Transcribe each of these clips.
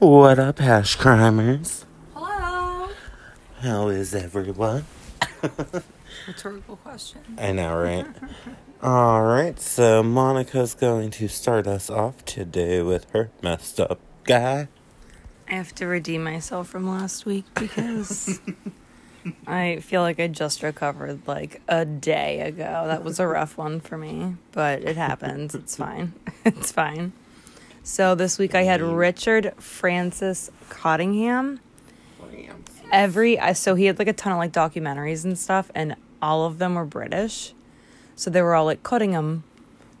What up, hash crimers? Hello. How is everyone? Rhetorical question. I know, right? Alright, so Monica's going to start us off today with her messed up guy. I have to redeem myself from last week because I feel like I just recovered like a day ago. That was a rough one for me, but it happens. It's fine. It's fine. So this week I had Richard Francis Cottingham. Every I so he had like a ton of like documentaries and stuff, and all of them were British. So they were all like Cottingham.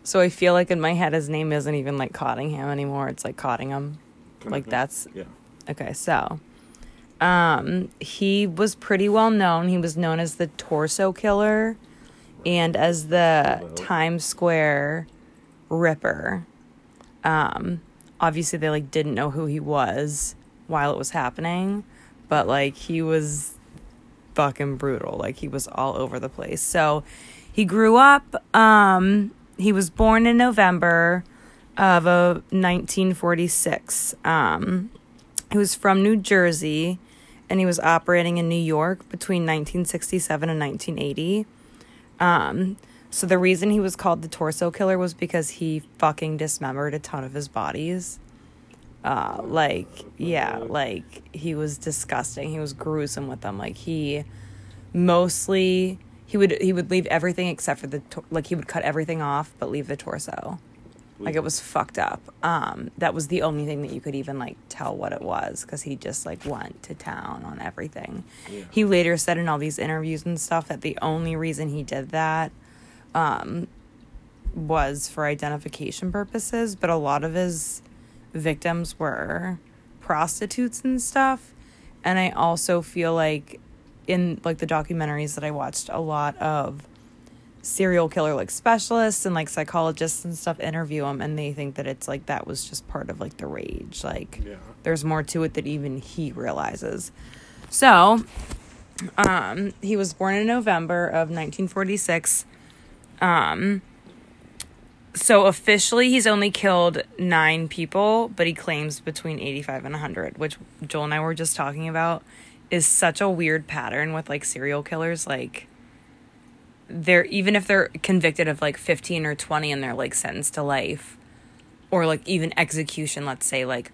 So I feel like in my head his name isn't even like Cottingham anymore. It's like Cottingham. Like that's Yeah. Okay, so um he was pretty well known. He was known as the torso killer and as the Times Square Ripper. Um obviously they like didn't know who he was while it was happening, but like he was fucking brutal. Like he was all over the place. So he grew up um he was born in November of uh, 1946. Um he was from New Jersey and he was operating in New York between 1967 and 1980. Um, so the reason he was called the torso killer was because he fucking dismembered a ton of his bodies. Uh, like, yeah, like he was disgusting. He was gruesome with them. Like he mostly he would he would leave everything except for the like he would cut everything off but leave the torso. Like it was fucked up. Um, that was the only thing that you could even like tell what it was because he just like went to town on everything. He later said in all these interviews and stuff that the only reason he did that um, was for identification purposes, but a lot of his victims were prostitutes and stuff. And I also feel like in like the documentaries that I watched, a lot of serial killer like specialists and like psychologists and stuff interview him and they think that it's like that was just part of like the rage like Yeah. there's more to it that even he realizes so um he was born in november of 1946 um so officially he's only killed nine people but he claims between 85 and 100 which joel and i were just talking about is such a weird pattern with like serial killers. Like they're even if they're convicted of like 15 or 20 and they're like sentenced to life or like even execution let's say like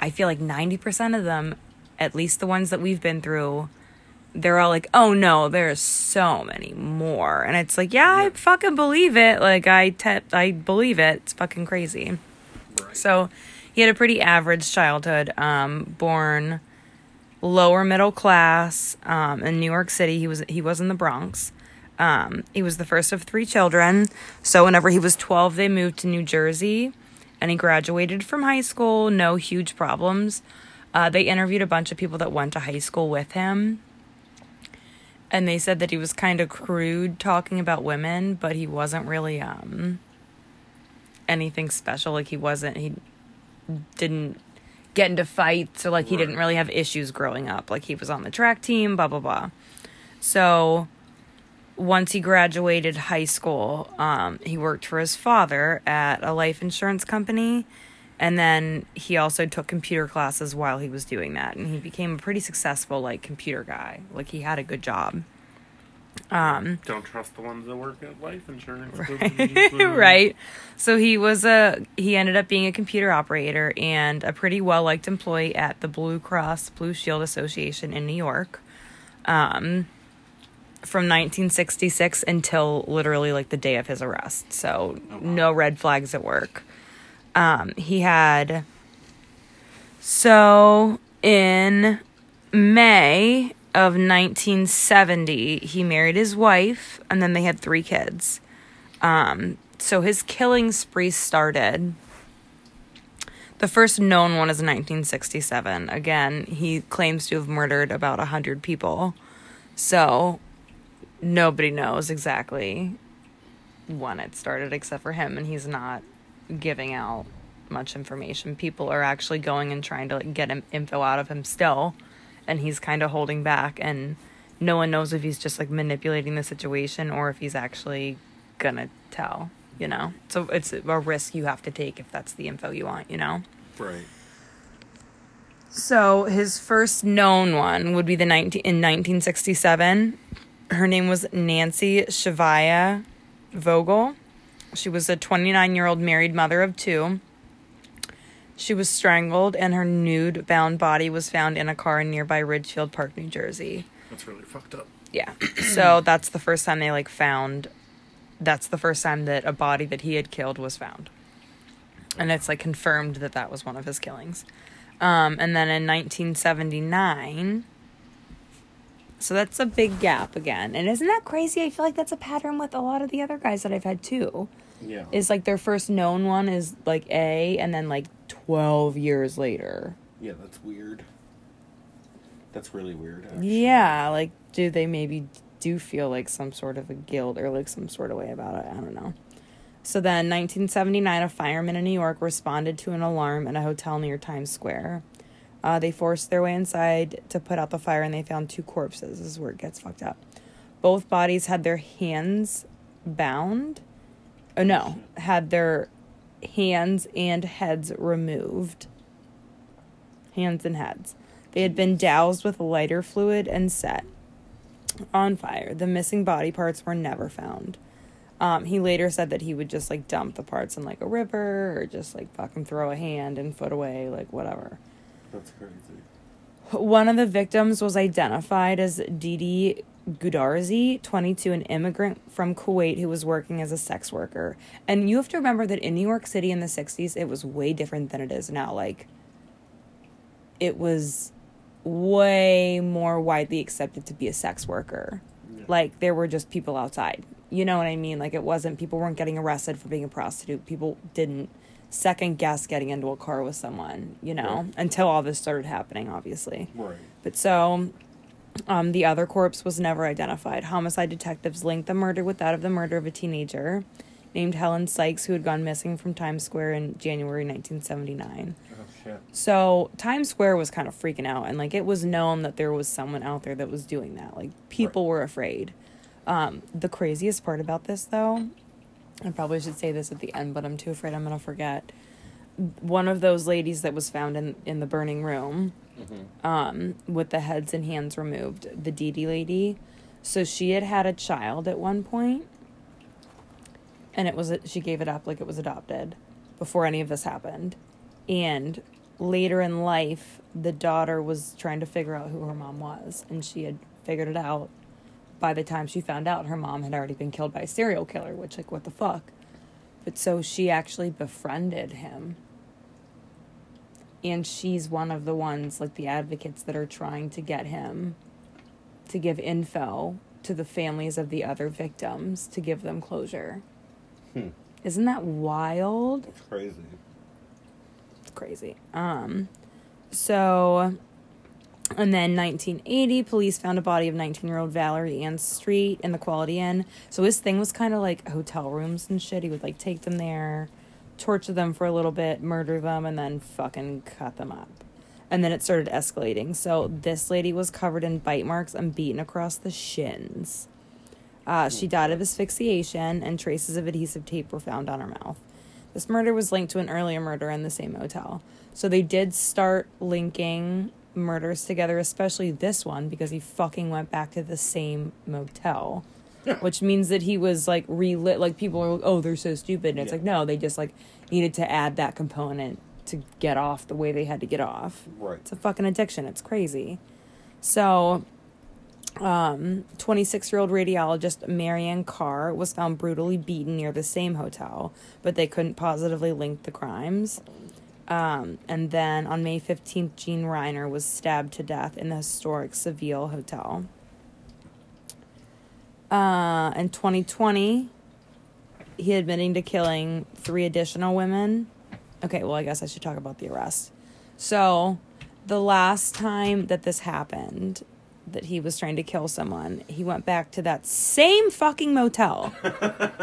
i feel like 90% of them at least the ones that we've been through they're all like oh no there's so many more and it's like yeah, i fucking believe it like i te- i believe it it's fucking crazy so he had a pretty average childhood um born lower middle class um in new york city he was he was in the bronx um, he was the first of three children. So, whenever he was 12, they moved to New Jersey and he graduated from high school. No huge problems. Uh, they interviewed a bunch of people that went to high school with him. And they said that he was kind of crude talking about women, but he wasn't really um, anything special. Like, he wasn't, he didn't get into fights or like he didn't really have issues growing up. Like, he was on the track team, blah, blah, blah. So, once he graduated high school, um, he worked for his father at a life insurance company. And then he also took computer classes while he was doing that. And he became a pretty successful, like, computer guy. Like, he had a good job. Um, Don't trust the ones that work at life insurance. right. right So he was a, he ended up being a computer operator and a pretty well liked employee at the Blue Cross Blue Shield Association in New York. Um, from 1966 until literally like the day of his arrest. So no red flags at work. Um, he had so in May of 1970, he married his wife and then they had three kids. Um, so his killing spree started. The first known one is 1967. Again, he claims to have murdered about 100 people. So nobody knows exactly when it started except for him and he's not giving out much information people are actually going and trying to like, get info out of him still and he's kind of holding back and no one knows if he's just like manipulating the situation or if he's actually gonna tell you know so it's a risk you have to take if that's the info you want you know Right. So his first known one would be the 19, in 1967. Her name was Nancy Schiava Vogel. She was a 29 year old married mother of two. She was strangled, and her nude bound body was found in a car in nearby Ridgefield Park, New Jersey. That's really fucked up. Yeah. so that's the first time they like found. That's the first time that a body that he had killed was found, and it's like confirmed that that was one of his killings. Um, and then in 1979. So that's a big gap again. And isn't that crazy? I feel like that's a pattern with a lot of the other guys that I've had too. Yeah. Is like their first known one is like A, and then like 12 years later. yeah, that's weird. That's really weird. Actually. Yeah, like do they maybe do feel like some sort of a guilt or like some sort of way about it? I don't know. So then 1979 a fireman in New York responded to an alarm in a hotel near Times Square. Uh, they forced their way inside to put out the fire and they found two corpses. This is where it gets fucked up. Both bodies had their hands bound. Oh no, had their hands and heads removed. Hands and heads. They had been doused with lighter fluid and set on fire. The missing body parts were never found. Um, he later said that he would just like dump the parts in like a river or just like fucking throw a hand and foot away, like whatever. That's crazy. One of the victims was identified as Deedeh Goodarzi, 22, an immigrant from Kuwait who was working as a sex worker. And you have to remember that in New York City in the 60s, it was way different than it is now. Like, it was way more widely accepted to be a sex worker. Yeah. Like, there were just people outside. You know what I mean? Like, it wasn't, people weren't getting arrested for being a prostitute. People didn't second guess getting into a car with someone, you know, Right. until all this started happening, obviously. Right. But so, um, the other corpse was never identified. Homicide detectives linked the murder with that of the murder of a teenager named Helen Sykes, who had gone missing from Times Square in January 1979. Oh shit. So, Times Square was kind of freaking out, and like it was known that there was someone out there that was doing that. Like, people were afraid. Um, the craziest part about this, though, I probably should say this at the end, but I'm too afraid I'm going to forget. One of those ladies that was found in, in the burning room um, with the heads and hands removed, the Dee Dee lady. So she had had a child at one point, and it was she gave it up like it was adopted before any of this happened. And later in life, the daughter was trying to figure out who her mom was, and she had figured it out. By the time she found out, her mom had already been killed by a serial killer, which, like, what the fuck? But so she actually befriended him and she's one of the ones like the advocates that are trying to get him to give info to the families of the other victims to give them closure. Hmm. Isn't that wild? That's crazy. It's crazy. Um so and then 1980 police found a body of 19-year-old Valerie Ann Street in the Quality Inn. So his thing was kind of like hotel rooms and shit. He would like take them there, torture them for a little bit, murder them and then fucking cut them up. And then it started escalating. So this lady was covered in bite marks and beaten across the shins. Uh, she died of asphyxiation, and traces of adhesive tape were found on her mouth. This murder was linked to an earlier murder in the same hotel. So they did start linking murders together, especially this one, because he fucking went back to the same motel. Which means that he was like relit. Like people are like, oh, they're so stupid. And it's Yeah. like, no, they just like needed to add that component to get off the way they had to get off. Right. It's a fucking addiction. It's crazy. So, um, 26 year old radiologist Marianne Carr was found brutally beaten near the same hotel, but they couldn't positively link the crimes. Um, and then on May 15th, Jean Reyner was stabbed to death in the historic Seville Hotel. Uh, in 2020, he admitting to killing three additional women. Okay, well, I guess I should talk about the arrest. So, the last time that this happened, that he was trying to kill someone, he went back to that same fucking motel.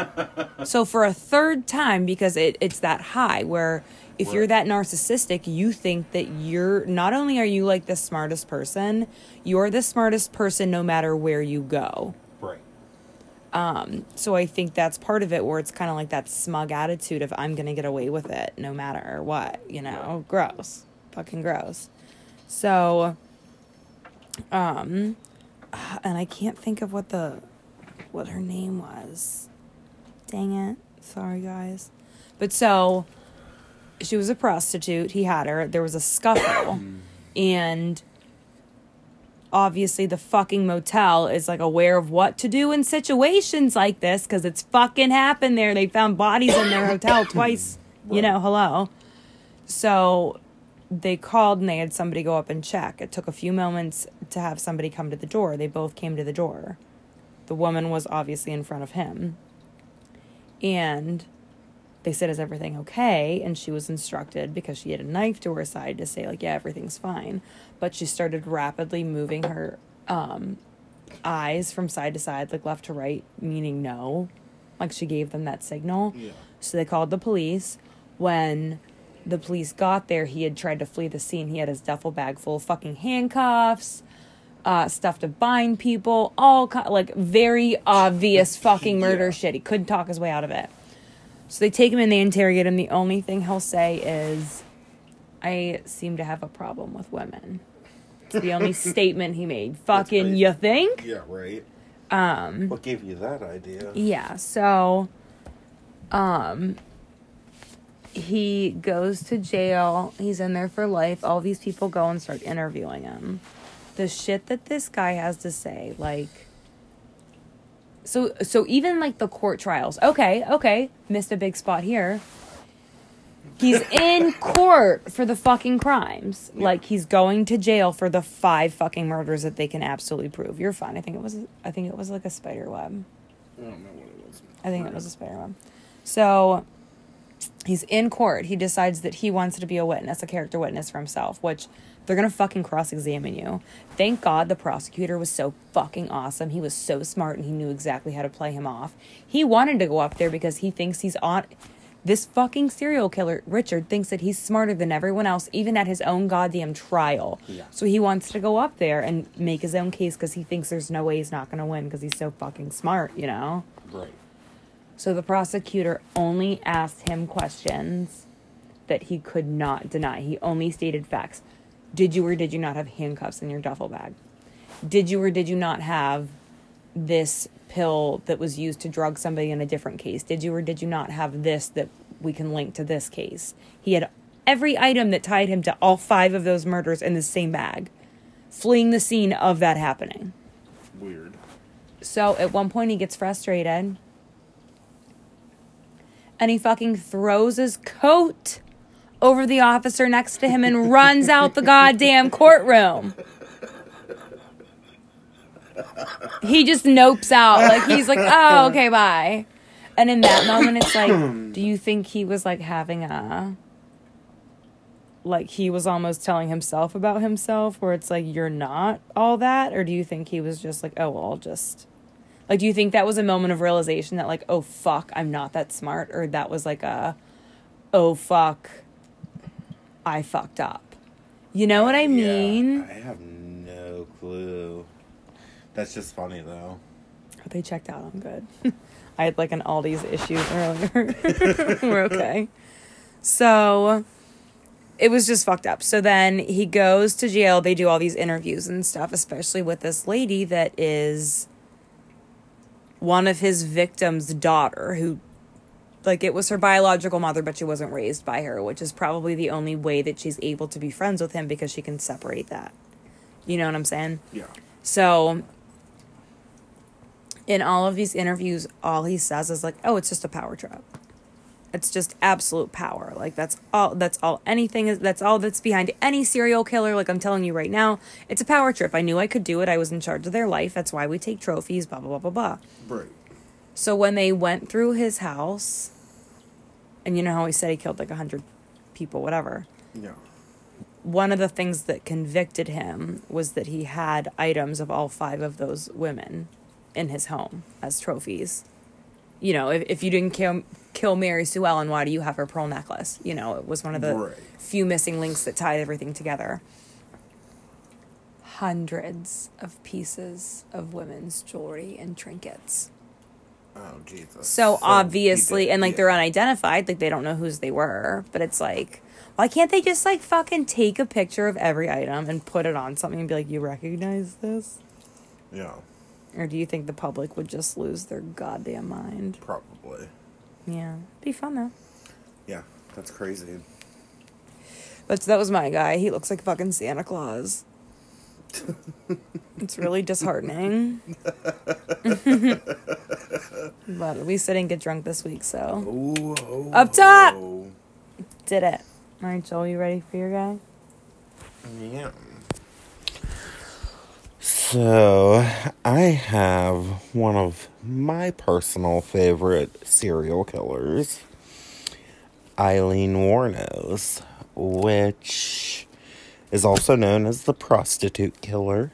so, for a third time, because it, it's that high, where if you're that narcissistic, you think that you're not only are you like the smartest person, you're the smartest person no matter where you go. Right. So I think that's part of it where it's kind of like that smug attitude of I'm going to get away with it no matter what, you know. Gross. Fucking gross. So, um, and I can't think of what the what her name was. Dang it. Sorry, guys. But so she was a prostitute. He had her. There was a scuffle. and obviously, the fucking motel is like aware of what to do in situations like this because it's fucking happened there. They found bodies in their hotel twice. You know, hello. So they called and they had somebody go up and check. It took a few moments to have somebody come to the door. They both came to the door. The woman was obviously in front of him. And they said, Is everything okay? And she was instructed because she had a knife to her side to say, like, yeah, everything's fine. But she started rapidly moving her um, eyes from side to side, like left to right, meaning no. Like she gave them that signal. Yeah. So they called the police. When the police got there, he had tried to flee the scene. He had his duffel bag full of fucking handcuffs, uh, stuff to bind people, all ki- like very obvious fucking murder Yeah. shit. He couldn't talk his way out of it. So they take him and they interrogate him. The only thing he'll say is, I seem to have a problem with women. It's the only statement he made. Fucking, you think? Yeah, right. Um, What gave you that idea? yeah, so um he goes to jail. He's in there for life. All these people go and start interviewing him. The shit that this guy has to say, like so so even like the court trials. Okay, okay, missed a big spot here. He's in court for the fucking crimes. Like he's going to jail for the five fucking murders that they can absolutely prove. You're fine. I think it was I think it was like a spider web. I don't know what it was. I think it was a spider web. So he's in court. He decides that he wants to be a witness, a character witness for himself, which they're gonna fucking cross examine you. Thank God the prosecutor was so fucking awesome. He was so smart and he knew exactly how to play him off. He wanted to go up there because he thinks he's on this fucking serial killer, Richard, thinks that he's smarter than everyone else, even at his own goddamn trial. Yeah. So he wants to go up there and make his own case because he thinks there's no way he's not going to win because he's so fucking smart, you know? Right. So the prosecutor only asked him questions that he could not deny. He only stated facts. Did you or did you not have handcuffs in your duffel bag? Did you or did you not have this pill that was used to drug somebody in a different case? Did you or did you not have this that we can link to this case? He had every item that tied him to all five of those murders in the same bag, fleeing the scene of that happening. Weird. So at one point he gets frustrated and he fucking throws his coat over the officer next to him and runs out the goddamn courtroom. He just nopes out. Like he's like, oh, okay, bye. And in that moment, it's like, do you think he was like having a. Like he was almost telling himself about himself, where it's like, you're not all that? Or do you think he was just like, oh, well, I'll just. Like, do you think that was a moment of realization that, like, oh, fuck, I'm not that smart? Or that was like a, oh, fuck, I fucked up? You know what I mean? Yeah, I have no clue. That's just funny though. They checked out. I'm good. I had like an Aldi's issue earlier. We're okay. So it was just fucked up. So then he goes to jail. They do all these interviews and stuff, especially with this lady that is one of his victims' daughter, who, like, it was her biological mother, but she wasn't raised by her, which is probably the only way that she's able to be friends with him because she can separate that. You know what I'm saying? Yeah. So in all of these interviews, all he says is like, "Oh, it's just a power trip. It's just absolute power. Like that's all. That's all. Anything is. That's all that's behind any serial killer. Like I'm telling you right now, it's a power trip. I knew I could do it. I was in charge of their life. That's why we take trophies. Blah blah blah blah blah. Right. So when they went through his house, and you know how he said he killed like a hundred people, whatever Yeah. one of the things that convicted him was that he had items of all five of those women in his home as trophies. You know, if, if you didn't kill, kill Mary Sue Ellen, why do you have her pearl necklace? You know, it was one of the Right. few missing links that tied everything together. Hundreds of pieces of women's jewelry and trinkets. Oh Jesus. So, he obviously, and like yeah. they're unidentified, like they don't know whose they were, but it's like, Why can't they just like fucking take a picture of every item and put it on something and be like, you recognize this? Yeah, Or do you think the public would just lose their goddamn mind? probably. Yeah. Be fun though. Yeah, that's crazy. But that was my guy. He looks like fucking Santa Claus. it's really disheartening. but at least I didn't get drunk this week, so Ooh, Up top! Oh. did it. All right, Joel, you ready for your guy? Yeah. So, I have one of my personal favorite serial killers, Eileen Wuornos, which is also known as the prostitute killer.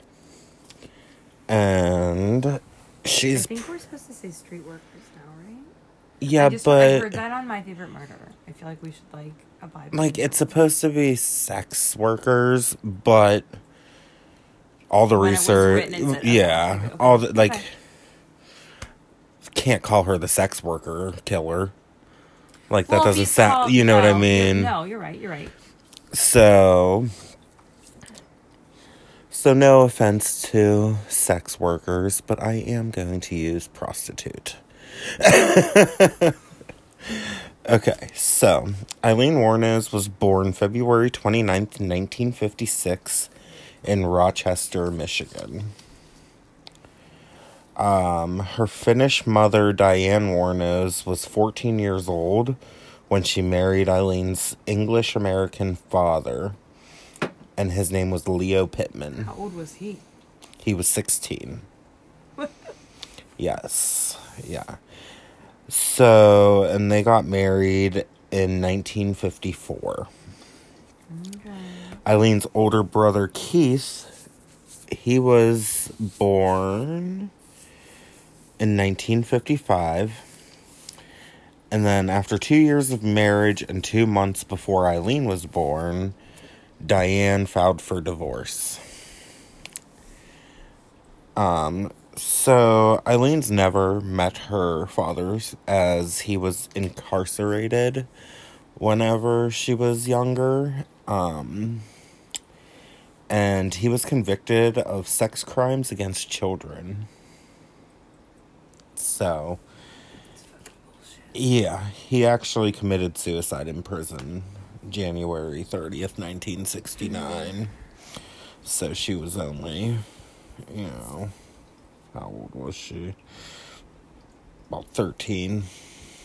And she's I think we're supposed to say street workers now, right? yeah, I but heard that on My Favorite Murder. I feel like we should like abide. by like it's supposed to be sex workers, but all the When research, yeah, okay, all the like, Okay. can't call her the sex worker killer. Like Well, that doesn't sound. call- you know what I mean? No, you're right. You're right. So, so no offense to sex workers, but I am going to use prostitute. okay, so Eileen Wuornos was born February 29th, 1956 in Rochester, Michigan. Um, her Finnish mother, Diane Wuornos, was 14 years old when she married Eileen's English American father, and his name was Leo Pittman. How old was he? He was 16. yes, yeah. So, and they got married in 1954. Eileen's older brother Keith, he was born in 1955. And then after 2 years of marriage and 2 months before Eileen was born, Diane filed for divorce. Um so Eileen's never met her father's as he was incarcerated whenever she was younger. Um and he was convicted of sex crimes against children. So, yeah, he actually committed suicide in prison January 30th, 1969. So she was only, you know, how old was she? About 13.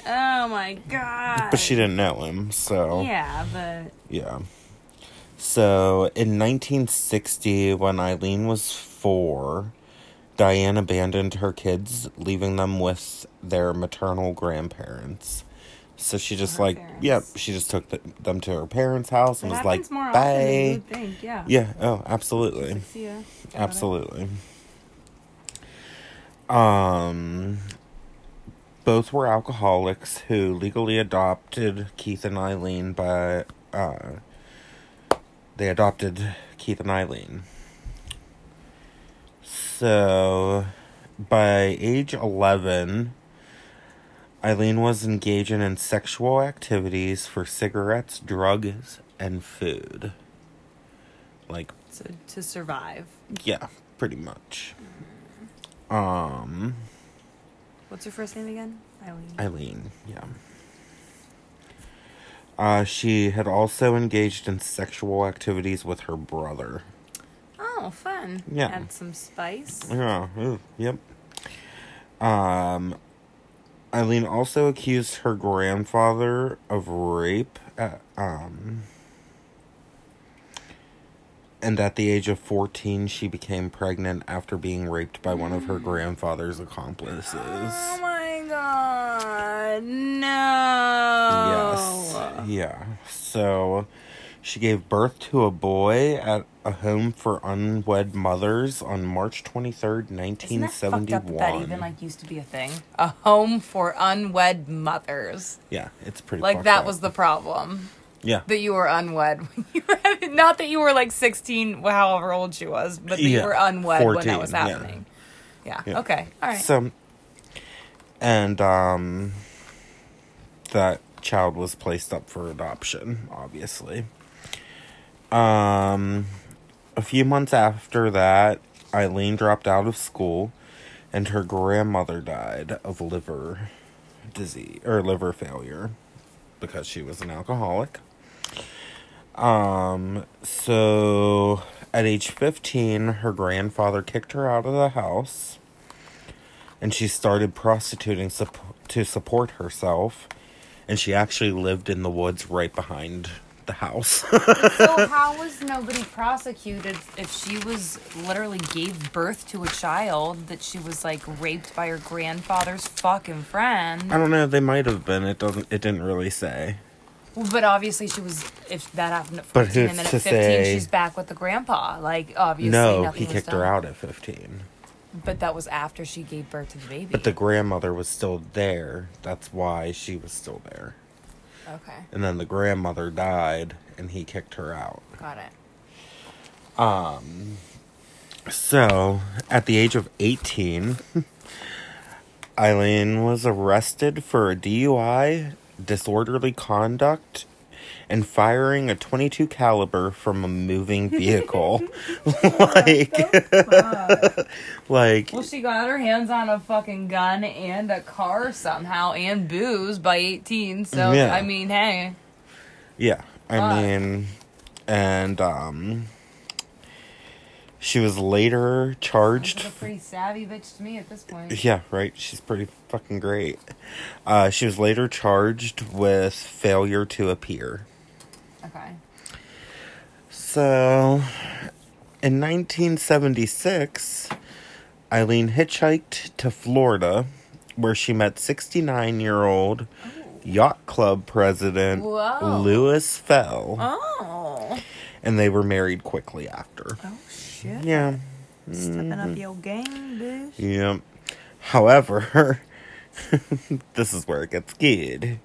Oh my god. But she didn't know him, so. Yeah, but Yeah. So in 1960, when Eileen was four, Diane abandoned her kids, leaving them with their maternal grandparents. So she just like, parents. yep, she just took the, them to her parents' house and it was like, more often than you bye. would think. Yeah. Yeah, oh, absolutely. Like, see ya. It. Absolutely. Um, both were alcoholics who legally adopted Keith and Eileen but uh, they adopted Keith and Eileen. So, by age 11, Eileen was engaging in sexual activities for cigarettes, drugs, and food. Like, So, to survive. yeah, pretty much. Um, What's her first name again? Eileen. Eileen, yeah. Uh, she had also engaged in sexual activities with her brother. oh, fun. Yeah. Add some spice. Yeah, ooh, yep. Um, Eileen also accused her grandfather of rape. At, um, and at the age of 14, she became pregnant after being raped by one of her grandfather's accomplices. Oh my god. No. Yes. Yeah. So she gave birth to a boy at a home for unwed mothers on March 23rd, Isn't that fucked up that 1971. even like used to be a thing? A home for unwed mothers. yeah, it's pretty Like that up. was the problem. Yeah. That you were unwed when you were not that you were like sixteen, however old she was, but that Yeah, you were unwed when that was 14, yeah. happening. Yeah. Yeah. Okay. All right. So and um that child was placed up for adoption, obviously. Um, a few months after that, Eileen dropped out of school, and her grandmother died of liver disease or liver failure because she was an alcoholic. Um, so at age 15, her grandfather kicked her out of the house and she started prostituting sup- to support herself. And she actually lived in the woods right behind the house. so how was nobody prosecuted if she was literally gave birth to a child that she was like raped by her grandfather's fucking friend? I don't know, they might have been. It doesn't it didn't really say. Well, but obviously she was. If that happened at But fourteen, who's and then to at fifteen, say- she's back with the grandpa. Like obviously, no, nothing he was kicked her done. out at 15. But that was after she gave birth to the baby. But the grandmother was still there. That's why she was still there. Okay, And then the grandmother died and he kicked her out. got it. Um, so, at the age of 18, Eileen was arrested for a DUI, disorderly conduct, and firing a 22 caliber from a moving vehicle. like, like, Well, she got her hands on a fucking gun and a car somehow and booze by eighteen. So Yeah. I mean, hey, yeah, I Fuck. mean, and, um, she was later charged she's a pretty savvy bitch to me at this point. Yeah, right. She's pretty fucking great. Uh, she was later charged with failure to appear. So, in 1976, Eileen hitchhiked to Florida, where she met 69 year old yacht club president Whoa. Lewis Fell, Oh. and they were married quickly after. Oh shit. Yeah. Stepping up mm-hmm. your game, bitch. Yep. However, this is where it gets good.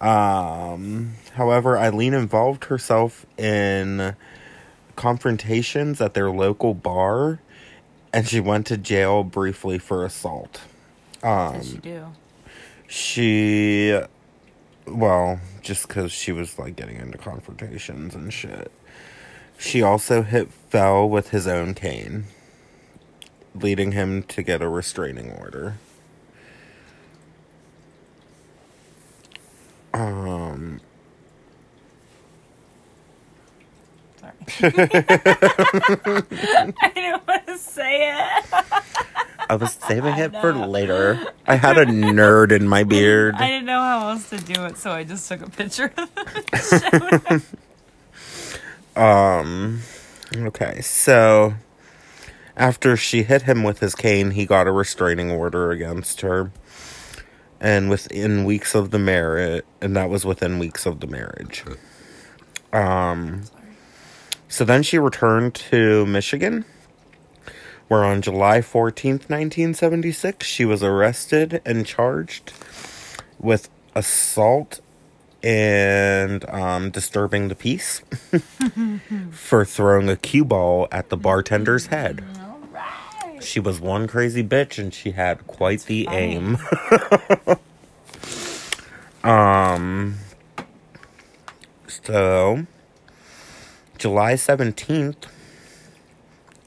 Um, however, Eileen involved herself in confrontations at their local bar, and she went to jail briefly for assault. What did you Um, do? she, well, just because she was like getting into confrontations and shit. She also hit Fell with his own cane, leading him to get a restraining order. Um, Sorry. I didn't want to say it. I was saving it for later. I had a nerd in my beard. I didn't know how else to do it, so I just took a picture of it. Um, okay, so after she hit him with his cane, he got a restraining order against her. And within weeks of the marriage, and that was within weeks of the marriage. Um, so then she returned to Michigan, where on July 14th, 1976, she was arrested and charged with assault and um, disturbing the peace for throwing a cue ball at the bartender's head. She was one crazy bitch and she had quite the aim. um so July 17th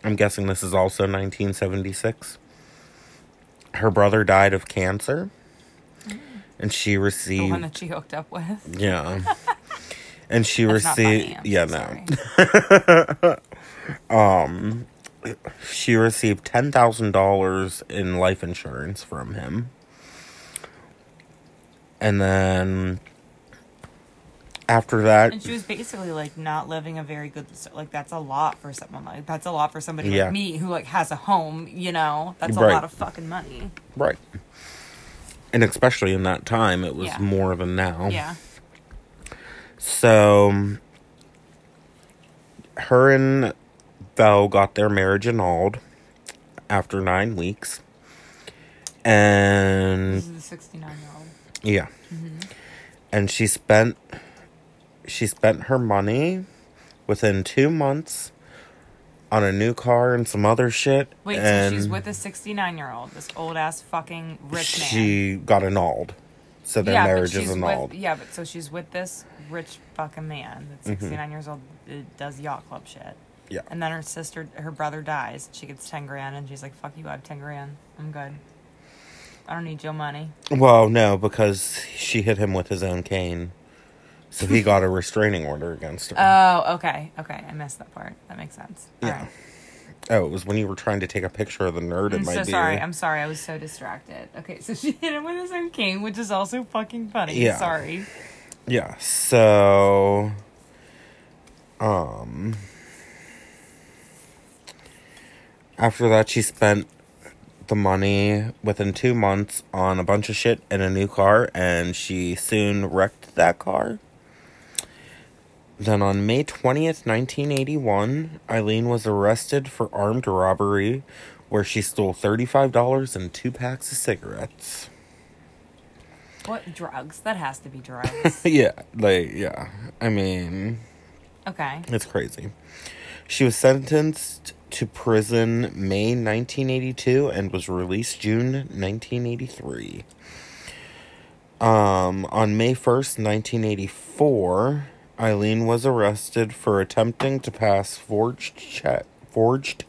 I'm guessing this is also 1976. Her brother died of cancer and she received The one that she hooked up with. yeah. And she That's not funny, received I'm yeah, no. sorry. she received ten thousand dollars in life insurance from him, and then after that, And she was basically like not living a very good like that's a lot for someone like that's a lot for somebody Yeah. like me who like has a home, you know. That's a Right. lot of fucking money. right, and especially in that time, it was Yeah. more than now. Yeah. So, her and Belle got their marriage annulled after nine weeks, and This is the 69 year old. Yeah. And she spent she spent her money within 2 months on a new car and some other shit Wait, so she's with a 69 year old, this old ass fucking rich man. she got annulled. so their yeah, marriage is annulled. With, yeah, but so she's with this rich fucking man that's Mm-hmm. 69 years old, does yacht club shit. Yeah. And then her sister, her brother dies. She gets 10 grand, and she's like, fuck you, I have 10 grand. I'm good. I don't need your money. Well, no, because she hit him with his own cane, so he got a restraining order against her. Oh, okay. Okay. I missed that part. That makes sense. All Yeah. right. oh, it was when you were trying to take a picture of the nerd in I'm my so sorry. I'm sorry. I was so distracted. Okay, so she hit him with his own cane, which is also fucking funny. Yeah. Sorry. Yeah. So, um, after that, she spent the money within two months on a bunch of shit and a new car, and she soon wrecked that car. Then on May 20th, 1981, Eileen was arrested for armed robbery where she stole $35 and two packs of cigarettes. What drugs? That has to be drugs. yeah, like, yeah. I mean, okay. It's crazy. She was sentenced to prison May 1982 and was released June 1983. Um, on May 1st, 1984, Eileen was arrested for attempting to pass forged che- forged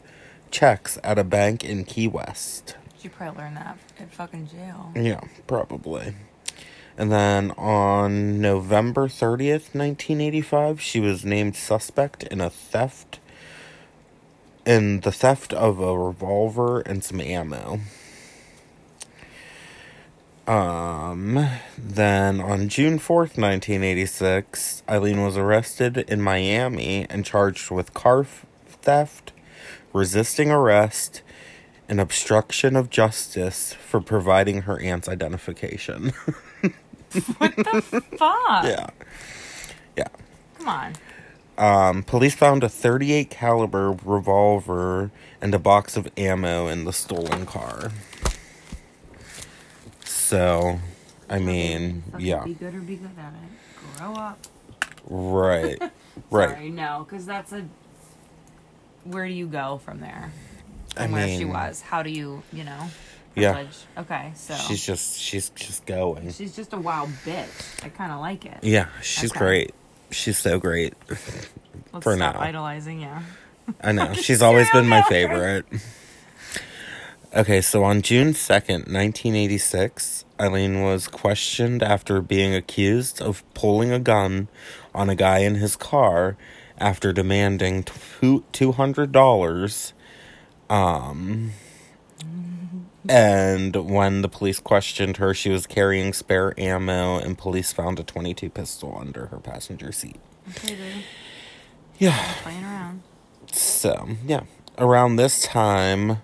checks at a bank in Key West. You probably learned that at fucking jail. Yeah, probably. And then on November 30th, 1985, she was named suspect in a theft in the theft of a revolver and some ammo. Um then on June 4th, 1986, Eileen was arrested in Miami and charged with car f- theft, resisting arrest, and obstruction of justice for providing her aunt's identification. What the fuck? yeah. Yeah. Come on. Um, police found a 38 caliber revolver and a box of ammo in the stolen car. So, I mean, Fucking yeah. Be good or be good at it. Grow up. Right. Right. Sorry, no, because that's a. Where do you go from there? I From where she was. How do you, you know? Yeah. Okay, so. She's just she's just going. She's just a wild bitch. I kind of like it. Yeah, she's Okay. great. She's so great. Let's for stop now. idolizing, yeah. I know. She's always been my favorite. Okay, so on June 2nd, 1986, Eileen was questioned after being accused of pulling a gun on a guy in his car after demanding two- $200. Um, and when the police questioned her, she was carrying spare ammo, and police found a 22 pistol under her passenger seat. Okay. Yeah. Playing around. So, yeah. Around this time,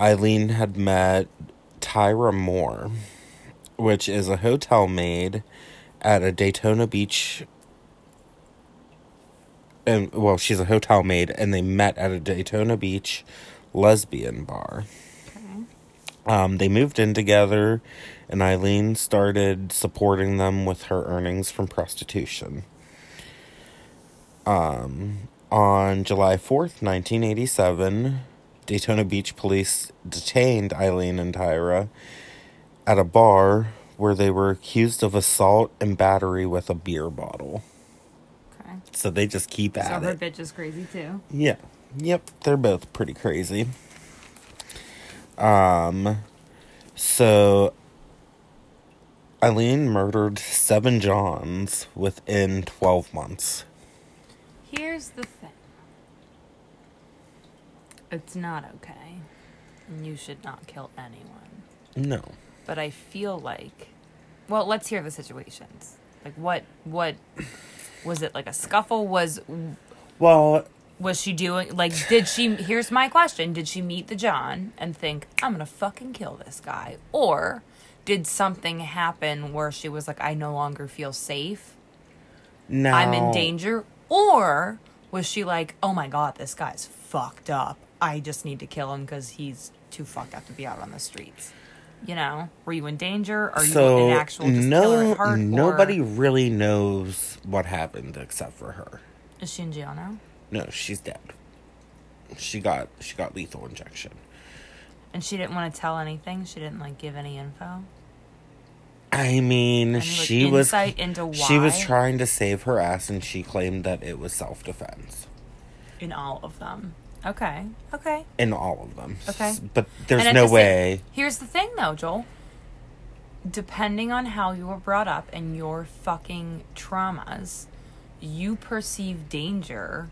Eileen had met Tyria Moore, which is a hotel maid at a Daytona Beach. And, well, she's a hotel maid, and they met at a Daytona Beach lesbian bar. Um, they moved in together, and Eileen started supporting them with her earnings from prostitution. Um, on July 4th, 1987, Daytona Beach police detained Eileen and Tyria at a bar where they were accused of assault and battery with a beer bottle. Okay. So they just keep So at her it. bitch is crazy too. Yeah. Yep, they're both pretty crazy. Um so Eileen murdered seven Johns within 12 months. Here's the thing. It's not okay. And you should not kill anyone. No. But I feel like well, let's hear the situations. Like what what was it like a scuffle was Well, was she doing like did she here's my question. Did she meet the john and think i'm gonna fucking kill this guy or did something happen where she was like i no longer feel safe. Now i'm in danger or was she like oh my god this guy's fucked up. I just need to kill him because he's too fucked up to be out on the streets. You know were you in danger? Are you So an actual no, heart nobody or really knows what happened except for her. is she in jail now No, she's dead. She got she got lethal injection. and she didn't want to tell anything she didn't like give any info I mean, Any, like, she was she was trying to save her ass, and she claimed that it was self defense in all of them. Okay. Okay. in all of them. Okay. But there's no way. Here's the thing, though, Joel. Depending on how you were brought up and your fucking traumas, you perceive danger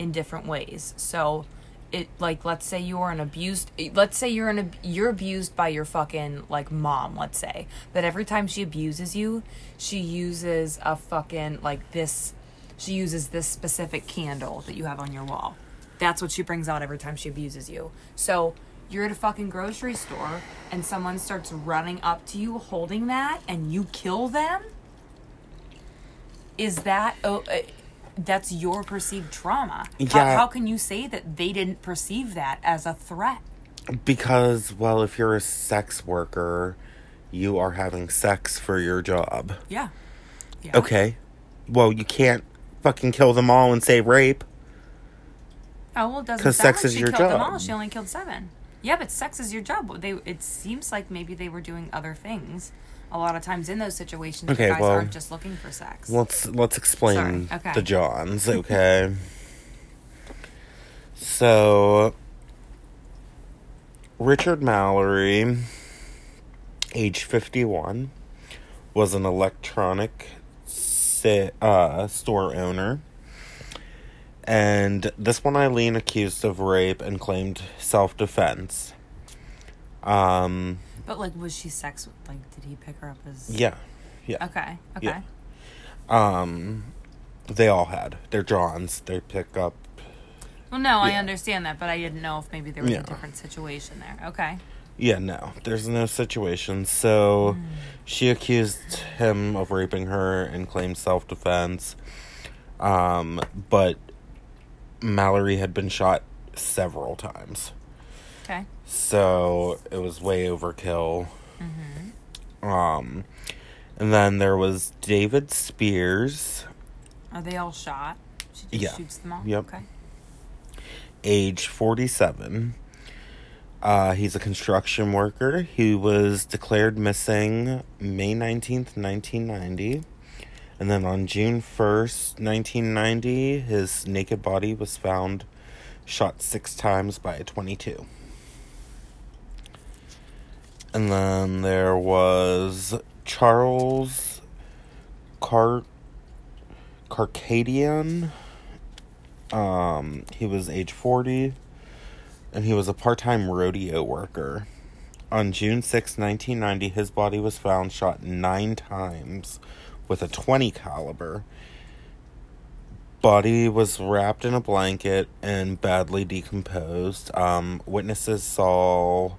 in different ways. So, it like let's say you're an abused. Let's say you're an you're abused by your fucking like mom. Let's say that every time she abuses you, she uses a fucking like this. She uses this specific candle that you have on your wall. That's what she brings out every time she abuses you. So you're at a fucking grocery store and someone starts running up to you holding that and you kill them? Is that oh, that's your perceived trauma? How, Yeah. how can you say that they didn't perceive that as a threat? Because, well, if you're a sex worker, you are having sex for your job. Yeah. yeah. Okay. Well, you can't fucking kill them all and say rape. Oh well, it doesn't 'Cause sound sex like is she your killed them job. all. She only killed seven. Yeah, but sex is your job. They it seems like maybe they were doing other things. A lot of times in those situations, Okay, guys well, aren't just looking for sex. Let's let's explain okay. the Johns, okay? so Richard Mallory, age 51, was an electronic sa- uh, store owner. And this one Aileen accused of rape and claimed self defense. Um, but like, was she sex? Like, did he pick her up as? yeah. Yeah. Okay. Okay. Yeah. Um, they all had. They're Johns. They pick up. Well, no, I understand that, but I didn't know if maybe there was Yeah. a different situation there. Okay. Yeah, no, there's no situation. So Hmm. she accused him of raping her and claimed self defense. Um, but Mallory had been shot several times. Okay. So it was way overkill. Um, and then there was David Spears, Are they all shot? She just Yeah. shoots them all. Yep. Okay. age 47. Uh, he's a construction worker. He was declared missing May 19th, 1990. And then on June 1st, 1990, his naked body was found shot six times by a 22. And then there was Charles Car Carskaddon. Um, he was age 40 and he was a part-time rodeo worker. On June 6, 1990, his body was found shot 9 times with a 20 caliber. Body was wrapped in a blanket and badly decomposed. Um, witnesses saw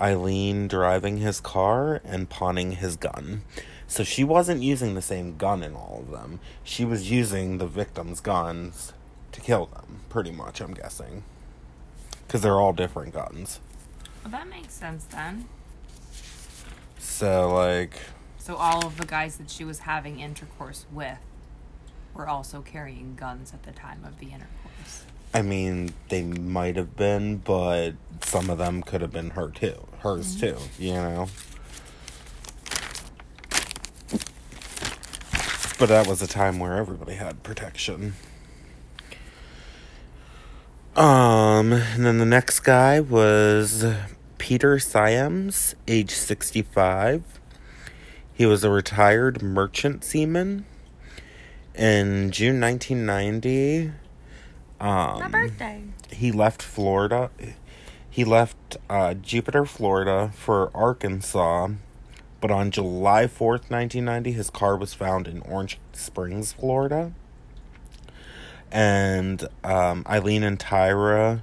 Aileen driving his car and pawning his gun. So she wasn't using the same gun in all of them. She was using the victims' guns to kill them, pretty much, I'm guessing. Because they're all different guns. Well, that makes sense then. So, like, So all of the guys that she was having intercourse with were also carrying guns at the time of the intercourse. I mean, they might have been, but some of them could have been her too. Hers too, you know? But that was a time where everybody had protection. Um, and then the next guy was Peter Siems, age 65. He was a retired merchant seaman. In June 1990, um, My birthday. he left Florida. He left uh, Jupiter, Florida for Arkansas, but on July 4th, 1990, his car was found in Orange Springs, Florida. And um, Aileen and Tyria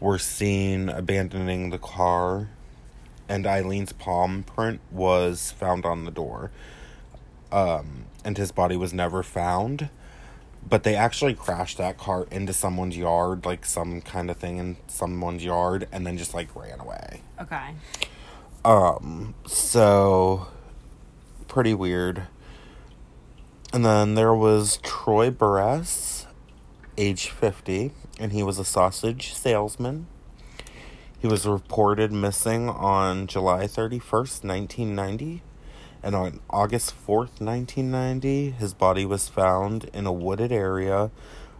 were seen abandoning the car, and Aileen's palm print was found on the door. Um, and his body was never found but they actually crashed that car into someone's yard, like some kind of thing in someone's yard, and then just like ran away. Okay. Um, so pretty weird. And then there was Troy Burress, age 50, and he was a sausage salesman. He was reported missing on July 31st, 1990, And on August 4th, 1990, his body was found in a wooded area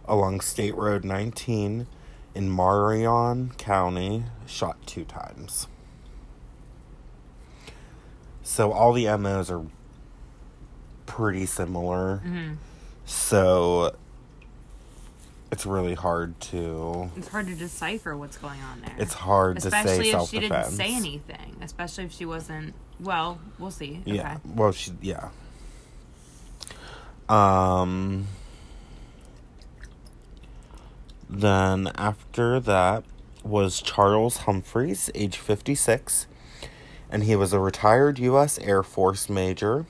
along State Road 19 in Marion County, shot two times. So all the MOs are pretty similar. Mm-hmm. So it's really hard to. It's hard to decipher what's going on there. It's hard to say especially if she didn't say anything. Especially if she wasn't. Well, we'll see. Okay. Yeah. Well, she. Yeah. Um. Then after that was Charles Humphreys, age 56, and he was a retired U.S. Air Force major,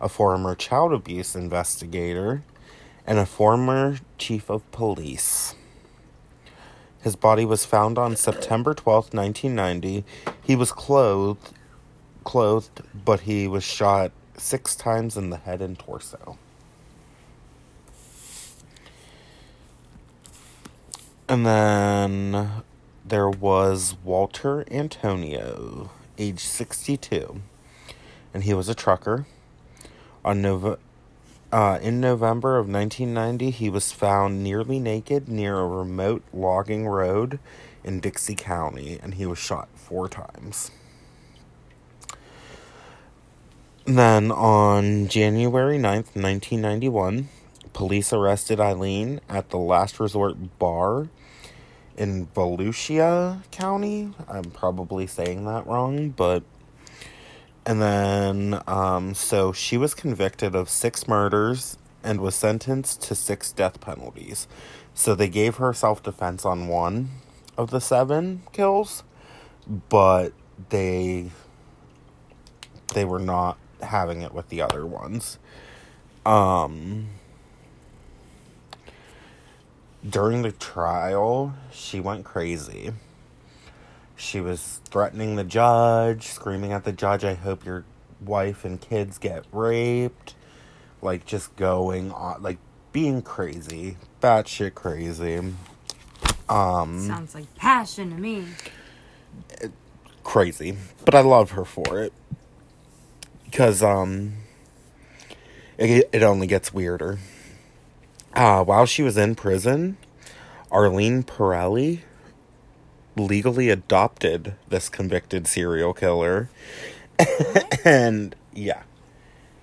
a former child abuse investigator, and a former chief of police. His body was found on September 12th, 1990. He was clothed clothed, but he was shot six times in the head and torso. And then there was Walter Antonio, age 62, and he was a trucker. On Nov- uh, in November of 1990, he was found nearly naked near a remote logging road in Dixie County, and he was shot four times. Then on January 9th, 1991, police arrested Aileen at the Last Resort Bar in Volusia County. I'm probably saying that wrong, but. And then, um, so she was convicted of six murders and was sentenced to six death penalties. So they gave her self defense on one of the seven kills, but they they were not having it with the other ones. Um during the trial, she went crazy. She was threatening the judge, screaming at the judge, I hope your wife and kids get raped. Like, just going on, like, being crazy. Batshit crazy. Um, Sounds like passion to me. crazy. But I love her for it. Because, um, it, it only gets weirder. Uh, while she was in prison, Arlene Pralle legally adopted this convicted serial killer. and, yeah.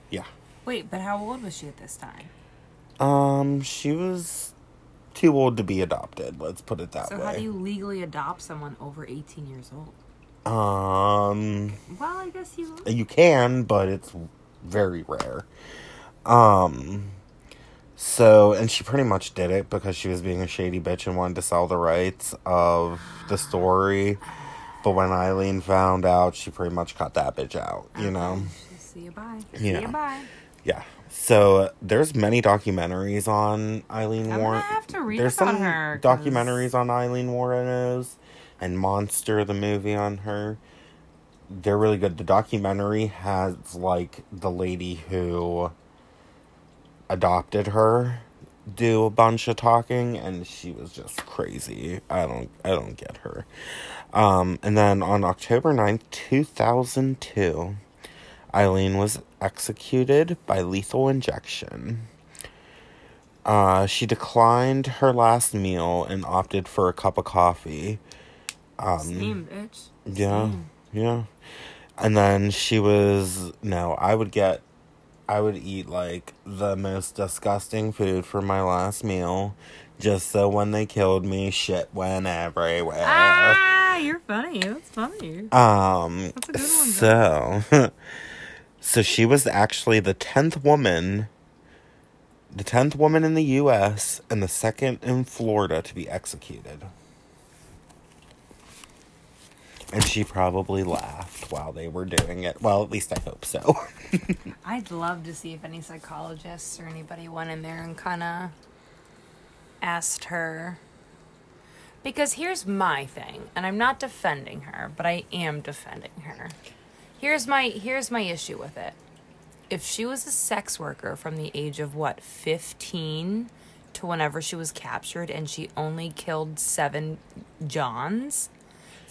Yeah. Wait, but how old was she at this time? Um, she was too old to be adopted, let's put it that So way. So how do you legally adopt someone over 18 years old? Um, Well, I guess you. you can, but it's very rare. Um, so, and she pretty much did it because she was being a shady bitch and wanted to sell the rights of the story. But when Aileen found out, she pretty much cut that bitch out, you know? See you bye. Yeah. See you bye. Yeah. So there's many documentaries on Aileen gonna Warren. have to read there's some her, documentaries on Aileen Wuornos and Monster, the movie on her. They're really good. The documentary has like the lady who adopted her do a bunch of talking and she was just crazy. I don't I don't get her. Um and then on October 9th, 2002, Aileen was executed by lethal injection. Uh, she declined her last meal and opted for a cup of coffee. Um, Same, bitch. yeah, Same. yeah. And then she was no, I would get I would eat like the most disgusting food for my last meal just so when they killed me shit went everywhere. Ah, you're funny. That's funny. Um That's a good one, so so she was actually the 10th woman the 10th woman in the US and the second in Florida to be executed. And she probably laughed while they were doing it. Well, at least I hope so. I'd love to see if any psychologists or anybody went in there and kind of asked her. Because here's my thing, and I'm not defending her, but I am defending her. Here's my here's my issue with it. If she was a sex worker from the age of what, 15 to whenever she was captured and she only killed 7 Johns,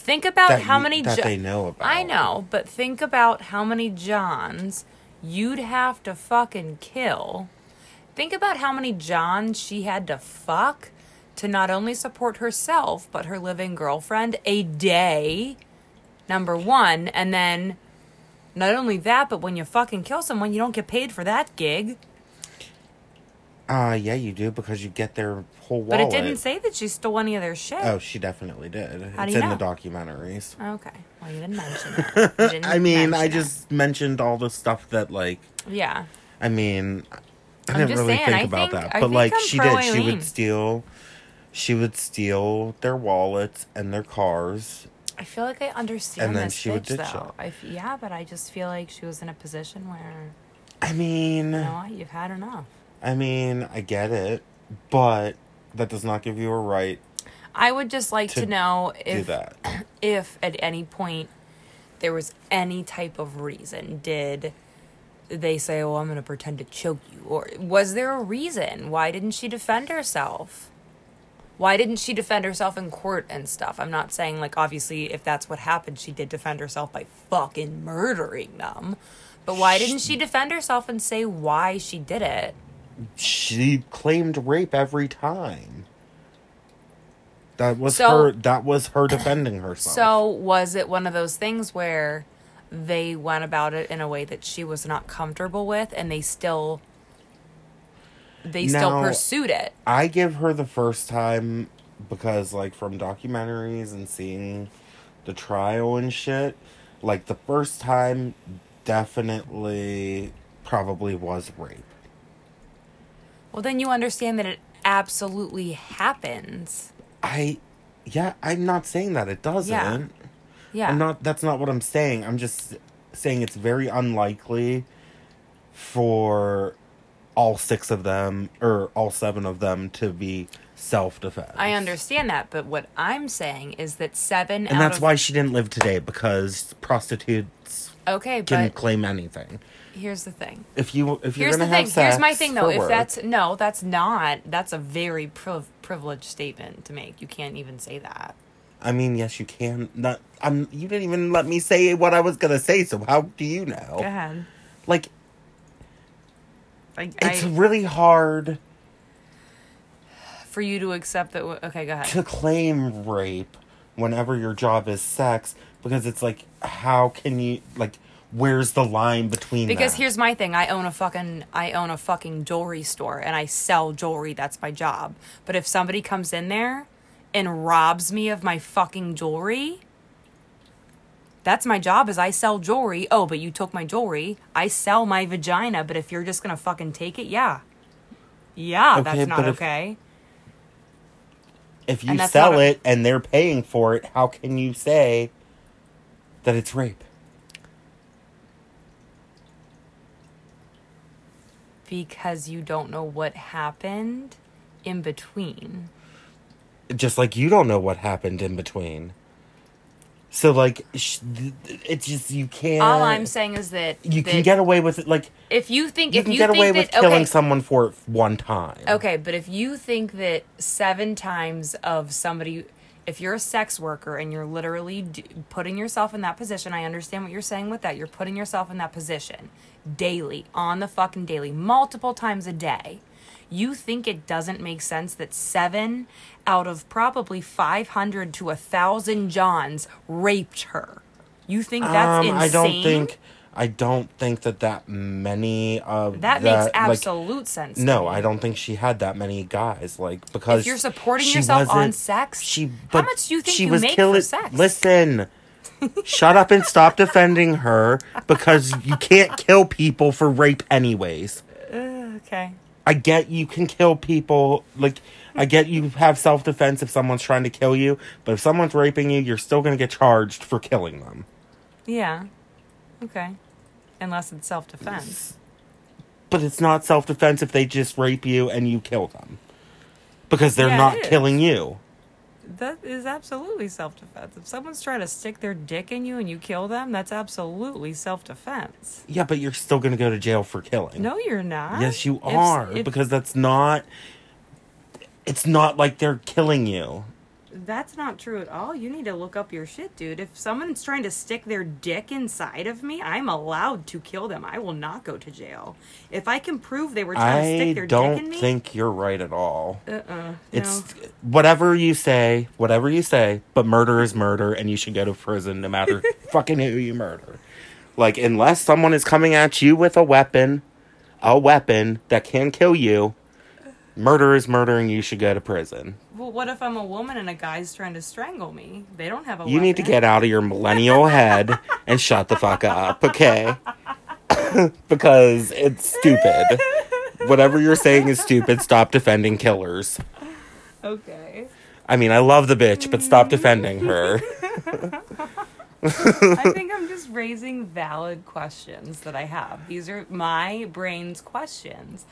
think about That how you- many that Jo- they know about. I know, but think about how many Johns you'd have to fucking kill. Think about how many Johns she had to fuck to not only support herself, but her living girlfriend a day. Number one. And then not only that, but when you fucking kill someone, you don't get paid for that gig. Uh, yeah, you do because you get their whole wallet. But it didn't say that she stole any of their shit. Oh, she definitely did. How do it's you in know? the documentaries. Okay. Well, you didn't mention that. You didn't I mean, I mention just mentioned all the stuff that, like. Yeah. I mean, I I'm didn't just really saying, think I about think- that, I but think like I'm she pro did, she Aileen. would steal, she would steal their wallets and their cars. I feel like I understand And then this she would bitch, ditch though. it. I f- yeah, but I just feel like she was in a position where, I mean, you know what, you've had enough. I mean, I get it, but that does not give you a right I would just like to, To know if that. if at any point there was any type of reason did they say oh i'm going to pretend to choke you or was there a reason? Why didn't she defend herself? Why didn't she defend herself in court and stuff? I'm not saying like obviously if that's what happened she did defend herself by fucking murdering them but why didn't she defend herself and say why she did it She claimed rape every time. That was So- her. That was her defending herself. So was it one of those things where they went about it in a way that she was not comfortable with and they still they still pursued it? I give her the first time because, like, from documentaries and seeing the trial and shit, like, the first time definitely probably was rape. Well then you understand that it absolutely happens. I, yeah, I'm not saying that it doesn't. Yeah. yeah. I'm not. That's not what I'm saying. I'm just saying it's very unlikely for all six of them or all seven of them to be self defense. I understand that, but what I'm saying is that 7 and that's of why she didn't live today because prostitutes Okay, can but claim anything. Here's the thing. If you if you're Here's the thing. have sex Here's my thing, though. If work- that's no, that's not. That's a very priv- privileged statement to make. You can't even say that. I mean, yes, you can. Not. I'm. You didn't even let me say what I was gonna say. So how do you know? Go ahead. Like I, it's I, really hard for you to accept that. Okay, go ahead. to claim rape whenever your job is sex because it's like how can you like where's the line between Because that? here's my thing. I own a fucking I own a fucking jewelry store and I sell jewelry. That's my job. But if somebody comes in there and robs me of my fucking jewelry, that's my job is I sell jewelry. Oh, but you took my jewelry. I sell my vagina, but if you're just going to fucking take it, yeah. Yeah, Okay, that's not if- okay. if you sell a- it and they're paying for it how can you say that it's rape Because you don't know what happened in between. just like you don't know what happened in between so like sh- th- it's just you can't All I'm saying is that you that can get away with it like if you think you if can you get think away that with killing okay, someone for one time Okay, but if you think that seven times of somebody, if you're a sex worker and you're literally d- putting yourself in that position, I understand what you're saying with that. You're putting yourself in that position daily, on the fucking daily, multiple times a day. You think it doesn't make sense that seven out of probably 500 to a 1,000 Johns raped her? You think that's um, insane? I don't think I don't think that that many of that makes like, absolute sense. to No. I don't think she had that many guys. Like because If you're supporting yourself on sex, she. how much do you think she you was make killing, for sex? Listen, shut up and stop defending her because you can't kill people for rape anyways. Uh, okay. I get you can kill people. Like I get you have self defense if someone's trying to kill you, but if someone's raping you, you're still gonna get charged for killing them. Yeah. Okay. Unless it's self defense. But it's not self defense if they just rape you and you kill them. Because they're Yeah, not killing you. That is absolutely self defense. If someone's trying to stick their dick in you and you kill them, that's absolutely self defense. Yeah, but you're still gonna go to jail for killing. No, you're not. Yes, you If- are. if- because that's not. It's not like they're killing you. That's not true at all. You need to look up your shit, dude. If someone's trying to stick their dick inside of me, I'm allowed to kill them. I will not go to jail. If I can prove they were trying to stick their dick in me. I don't think you're right at all. uh-uh. It's no. whatever you say, whatever you say, but murder is murder and you should go to prison no matter fucking who you murder. Like unless someone is coming at you with a weapon, a weapon that can kill you, murder is murdering. you should go to prison. Well, what if I'm a woman and a guy's trying to strangle me? They don't have a You need to get out of your millennial head and shut the fuck up, okay? because it's stupid. Whatever you're saying is stupid. Stop defending killers. Okay. I mean, I love the bitch, but stop mm-hmm. defending her. I think I'm just raising valid questions that I have. These are my brain's questions.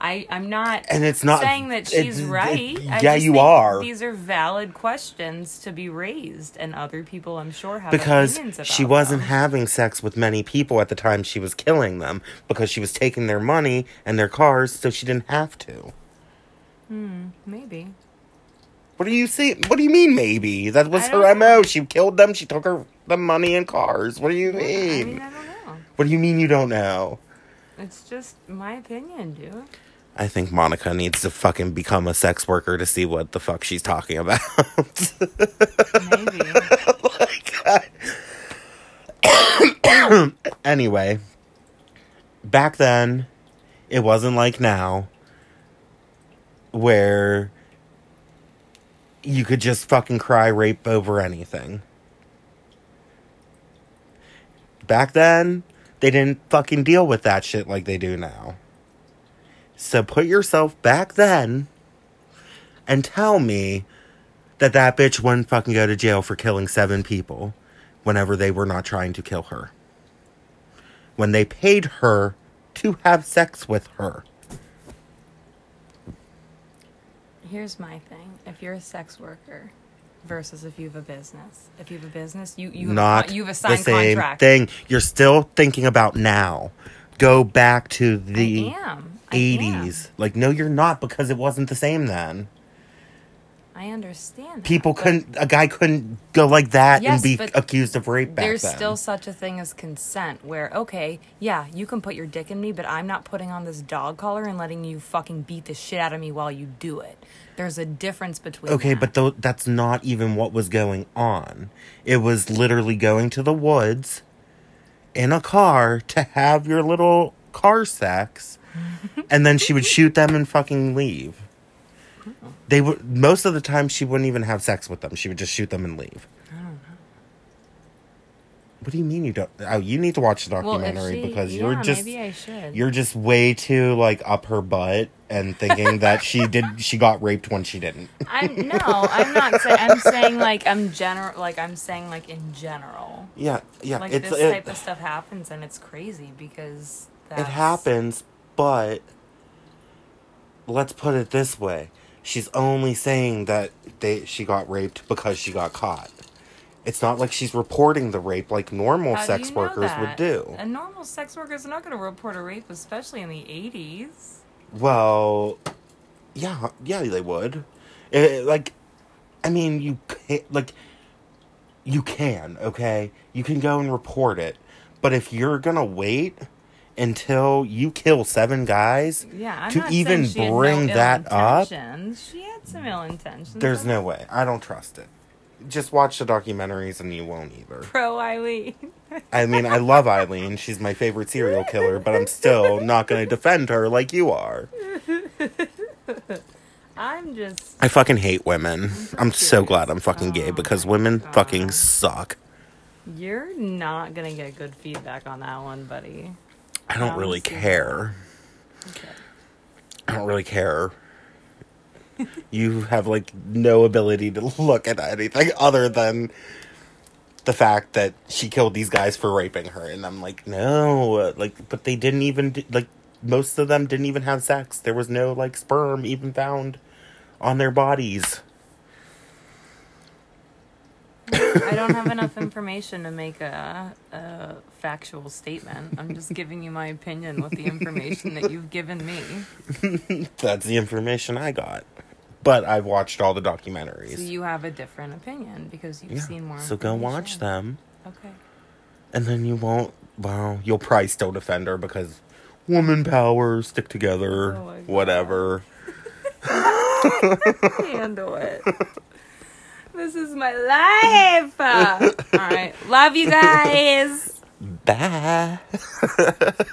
I I'm not And it's not saying that she's right. it- I yeah, you are. These are valid questions to be raised, and other people, I'm sure, have because opinions about she wasn't them. having sex with many people at the time she was killing them because she was taking their money and their cars so she didn't have to. Hmm, maybe. What do you see? What do you mean maybe? That was her know. MO. She killed them. She took her the money and cars. What do you I mean? mean, I don't know. What do you mean you don't know? It's just my opinion, dude. I think Monica needs to fucking become a sex worker to see what the fuck she's talking about. Maybe. anyway, back then, it wasn't like now where you could just fucking cry rape over anything. Back then, they didn't fucking deal with that shit like they do now. So put yourself back then and tell me that that bitch wouldn't fucking go to jail for killing seven people whenever they were not trying to kill her. When they paid her to have sex with her. Here's my thing: if you're a sex worker versus if you have a business, if you have a business, you you have, not a, you have a the signed same contract. thing. You're still thinking about now. Go back to the I am. I am. 80s. Like, no, you're not because it wasn't the same then. I understand. That, People couldn't, a guy couldn't go like that Yes, and be accused of rape back There's then. still such a thing as consent, where okay, yeah, you can put your dick in me, but I'm not putting on this dog collar and letting you fucking beat the shit out of me while you do it. There's a difference between. Okay, that. but tho- that's not even what was going on. It was literally going to the woods in a car to have your little car sex, and then she would shoot them and fucking leave. They would most of the time she wouldn't even have sex with them. She would just shoot them and leave. What do you mean you don't? Oh, you need to watch the well, if documentary she, because yeah, you're just maybe I should. you're just way too like up her butt and thinking that she did she got raped when she didn't. I'm no, I'm not saying. I'm saying like I'm general. Like I'm saying like in general. Yeah, yeah. Like this it, type of stuff happens, and it's crazy because it happens, but let's put it this way: she's only saying that they she got raped because she got caught. It's not like she's reporting the rape like normal How sex workers would do. A normal sex worker is not going to report a rape, especially in the 80s. Well, yeah, yeah, they would. It- like, I mean, you can like, you can, okay, you can go and report it, but if you're gonna wait until you kill seven guys Yeah, to even saying she had bring no that up. She had some ill intentions. there's no way. I don't trust it. Just watch the documentaries and you won't either. pro Aileen. I mean, I love Aileen. She's my favorite serial killer, but I'm still not going to defend her like you are. I'm just. I fucking hate women. I'm so glad I'm fucking gay because women fucking suck. You're not gonna get good feedback on that one, buddy. I don't really Honestly. care. Okay. I don't really care. you have like no ability to look at anything other than the fact that she killed these guys for raping her and I'm like no like but they didn't even d- like most of them didn't even have sex there was no like sperm even found on their bodies I don't have enough information to make a, a factual statement. I'm just giving you my opinion with the information that you've given me. that's the information I got but I've watched all the documentaries. So you have a different opinion because you've yeah. seen more. So go watch them, Okay. and then you won't. Well, you'll probably still defend her because woman power, stick together, Oh whatever. Handle it. this is my life. All right. Love you guys. Bye.